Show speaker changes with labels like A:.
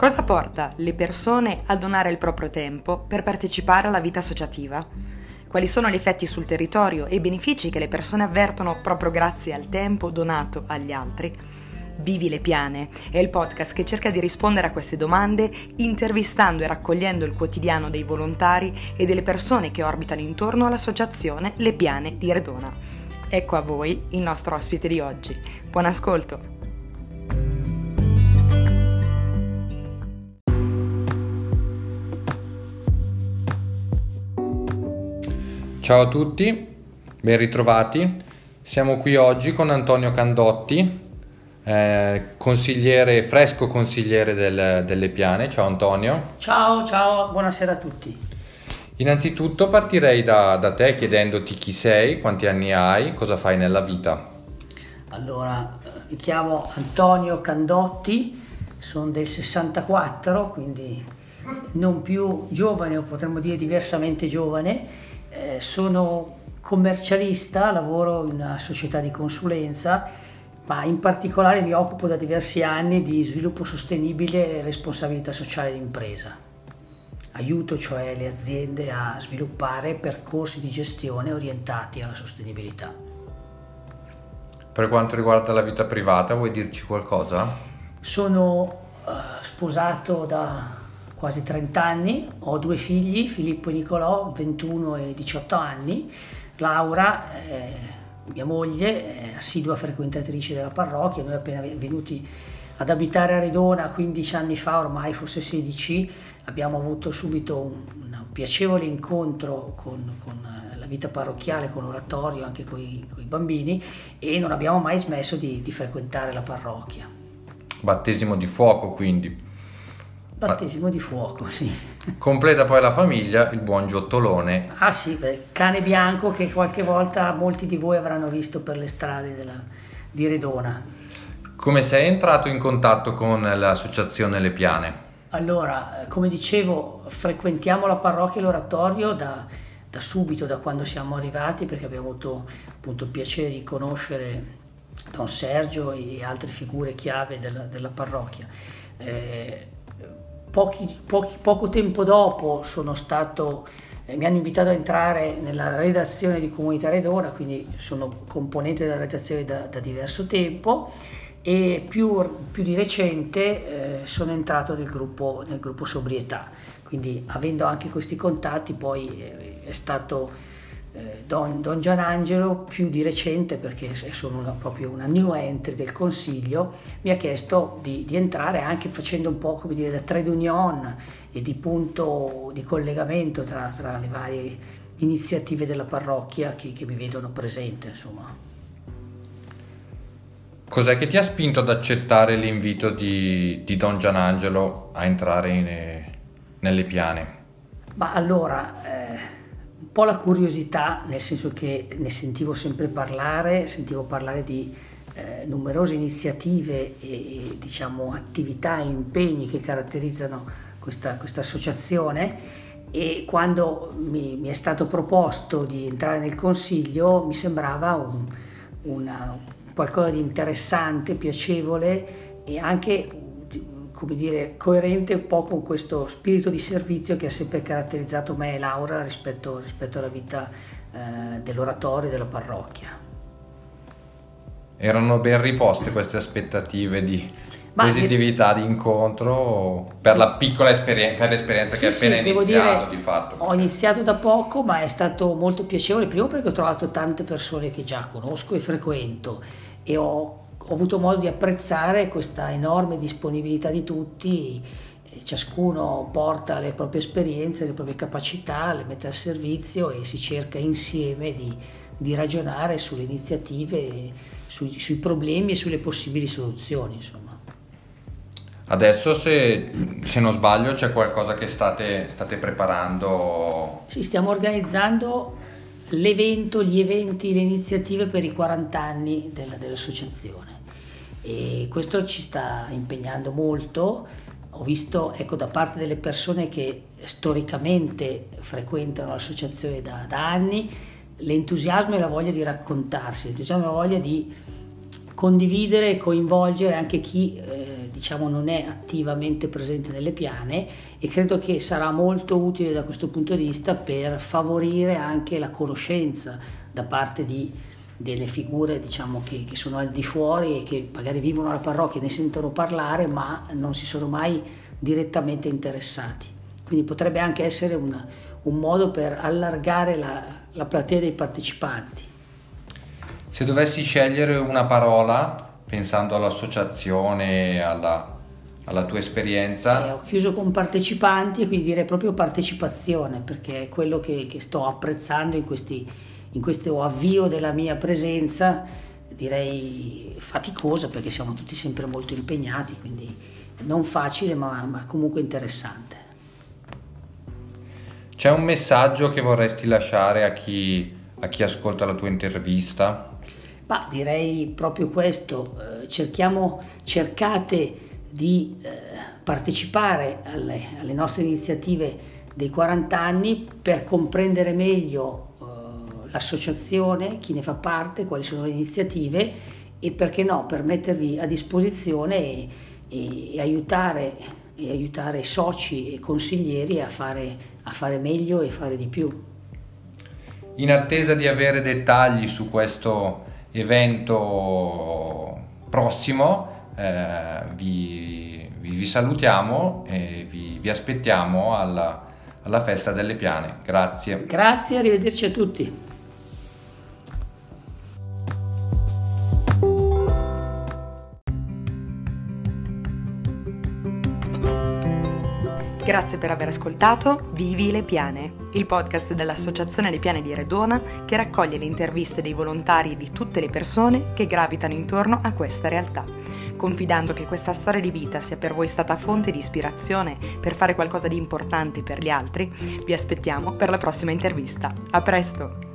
A: Cosa porta le persone a donare il proprio tempo per partecipare alla vita associativa? Quali sono gli effetti sul territorio e i benefici che le persone avvertono proprio grazie al tempo donato agli altri? Vivi le Piane è il podcast che cerca di rispondere a queste domande intervistando e raccogliendo il quotidiano dei volontari e delle persone che orbitano intorno all'associazione Le Piane di Redona. Ecco a voi il nostro ospite di oggi. Buon ascolto!
B: Ciao a tutti, ben ritrovati. Siamo qui oggi con Antonio Candotti, eh, consigliere, fresco consigliere del, delle Piane. Ciao Antonio.
C: Ciao, ciao, buonasera a tutti.
B: Innanzitutto partirei da, da te chiedendoti chi sei, quanti anni hai, cosa fai nella vita.
C: Allora, mi chiamo Antonio Candotti, sono del 64, quindi non più giovane o potremmo dire diversamente giovane eh, sono commercialista, lavoro in una società di consulenza, ma in particolare mi occupo da diversi anni di sviluppo sostenibile e responsabilità sociale d'impresa. Aiuto cioè le aziende a sviluppare percorsi di gestione orientati alla sostenibilità.
B: Per quanto riguarda la vita privata, vuoi dirci qualcosa?
C: Sono uh, sposato da quasi 30 anni, ho due figli, Filippo e Nicolò, 21 e 18 anni, Laura, eh, mia moglie, assidua frequentatrice della parrocchia, noi appena venuti ad abitare a Redona 15 anni fa, ormai forse 16, abbiamo avuto subito un, un piacevole incontro con, con, la vita parrocchiale, con l'oratorio, anche con i bambini e non abbiamo mai smesso di, di frequentare la parrocchia.
B: Battesimo di fuoco quindi.
C: Battesimo di fuoco, sì.
B: Completa poi la famiglia il buon Giottolone.
C: Ah sì, beh, cane bianco che qualche volta molti di voi avranno visto per le strade della, di Redona.
B: Come sei entrato in contatto con l'associazione Le Piane?
C: Allora, come dicevo, frequentiamo la parrocchia e l'oratorio da, da subito, da quando siamo arrivati, perché abbiamo avuto appunto il piacere di conoscere Don Sergio e altre figure chiave della, della parrocchia. Eh, pochi, pochi, poco tempo dopo stato, eh, mi hanno invitato a entrare nella redazione di Comunità Redona, quindi sono componente della redazione da, da diverso tempo e più, più di recente eh, sono entrato nel gruppo, nel gruppo Sobrietà, quindi avendo anche questi contatti poi eh, è stato Don, Don Gianangelo, più di recente, perché sono una, proprio una new entry del Consiglio, mi ha chiesto di, di, entrare anche facendo un po' come dire da trade union e di punto di collegamento tra, tra le varie iniziative della parrocchia che, che mi vedono presente. Insomma.
B: Cos'è che ti ha spinto ad accettare l'invito di, di Don Gianangelo a entrare in, nelle piane?
C: Ma allora... Eh, un po' la curiosità, nel senso che ne sentivo sempre parlare, sentivo parlare di eh, numerose iniziative e, e diciamo, attività e impegni che caratterizzano questa, associazione. E quando mi, mi, è stato proposto di entrare nel consiglio mi sembrava un, una, qualcosa di interessante, piacevole e anche come dire, coerente un po' con questo spirito di servizio che ha sempre caratterizzato me e Laura rispetto, rispetto alla vita eh, dell'oratorio e della parrocchia.
B: Erano ben riposte queste aspettative di Ma positività di incontro per la piccola esperienza, per l'esperienza sì, che hai appena sì, iniziato
C: dire,
B: di fatto.
C: Ho iniziato da poco ma è stato molto piacevole, primo perché ho trovato tante persone che già conosco e frequento e ho ho avuto modo di apprezzare questa enorme disponibilità di tutti, ciascuno porta le proprie esperienze, le proprie capacità, le mette al servizio e si cerca insieme di, di ragionare sulle iniziative, sui, sui, problemi e sulle possibili soluzioni. Insomma.
B: Adesso, se, se, non sbaglio, c'è qualcosa che state, state preparando?
C: Sì, stiamo organizzando l'evento, gli eventi, le iniziative per i 40 anni della, dell'associazione e questo ci sta impegnando molto. Ho visto ecco, da parte delle persone che storicamente frequentano l'associazione da, da anni l'entusiasmo e la voglia di raccontarsi, l'entusiasmo e la voglia di condividere e coinvolgere anche chi eh, diciamo non è attivamente presente nelle piane e credo che sarà molto utile da questo punto di vista per favorire anche la conoscenza da parte di, delle figure diciamo, che, che, sono al di fuori e che magari vivono alla parrocchia, ne sentono parlare ma non si sono mai direttamente interessati. Quindi potrebbe anche essere un, un modo per allargare la, la platea dei partecipanti.
B: Se dovessi scegliere una parola pensando all'associazione, alla, alla tua esperienza?
C: Eh, ho chiuso con partecipanti e quindi direi proprio partecipazione perché è quello che, che sto apprezzando in, questi, in questo avvio della mia presenza, direi faticosa perché siamo tutti sempre molto impegnati, quindi non facile ma, ma comunque interessante.
B: C'è un messaggio che vorresti lasciare a chi, a chi ascolta la tua intervista?
C: Ma direi proprio questo, eh, cerchiamo, cercate di eh, partecipare alle, alle, nostre iniziative dei 40 anni per comprendere meglio eh, l'associazione, chi ne fa parte, quali sono le iniziative e perché no, per mettervi a disposizione e, e, e aiutare, e aiutare soci e consiglieri a fare, a fare meglio e fare di più.
B: In attesa di avere dettagli su questo evento prossimo eh, vi, vi, vi, salutiamo e vi, vi aspettiamo alla, alla festa delle piane. Grazie.
C: Grazie, arrivederci a tutti.
A: Grazie per aver ascoltato Vivi le Piane, il podcast dell'Associazione Le Piane di Redona che raccoglie le interviste dei volontari e di tutte le persone che gravitano intorno a questa realtà. Confidando che questa storia di vita sia per voi stata fonte di ispirazione per fare qualcosa di importante per gli altri, vi aspettiamo per la prossima intervista. A presto!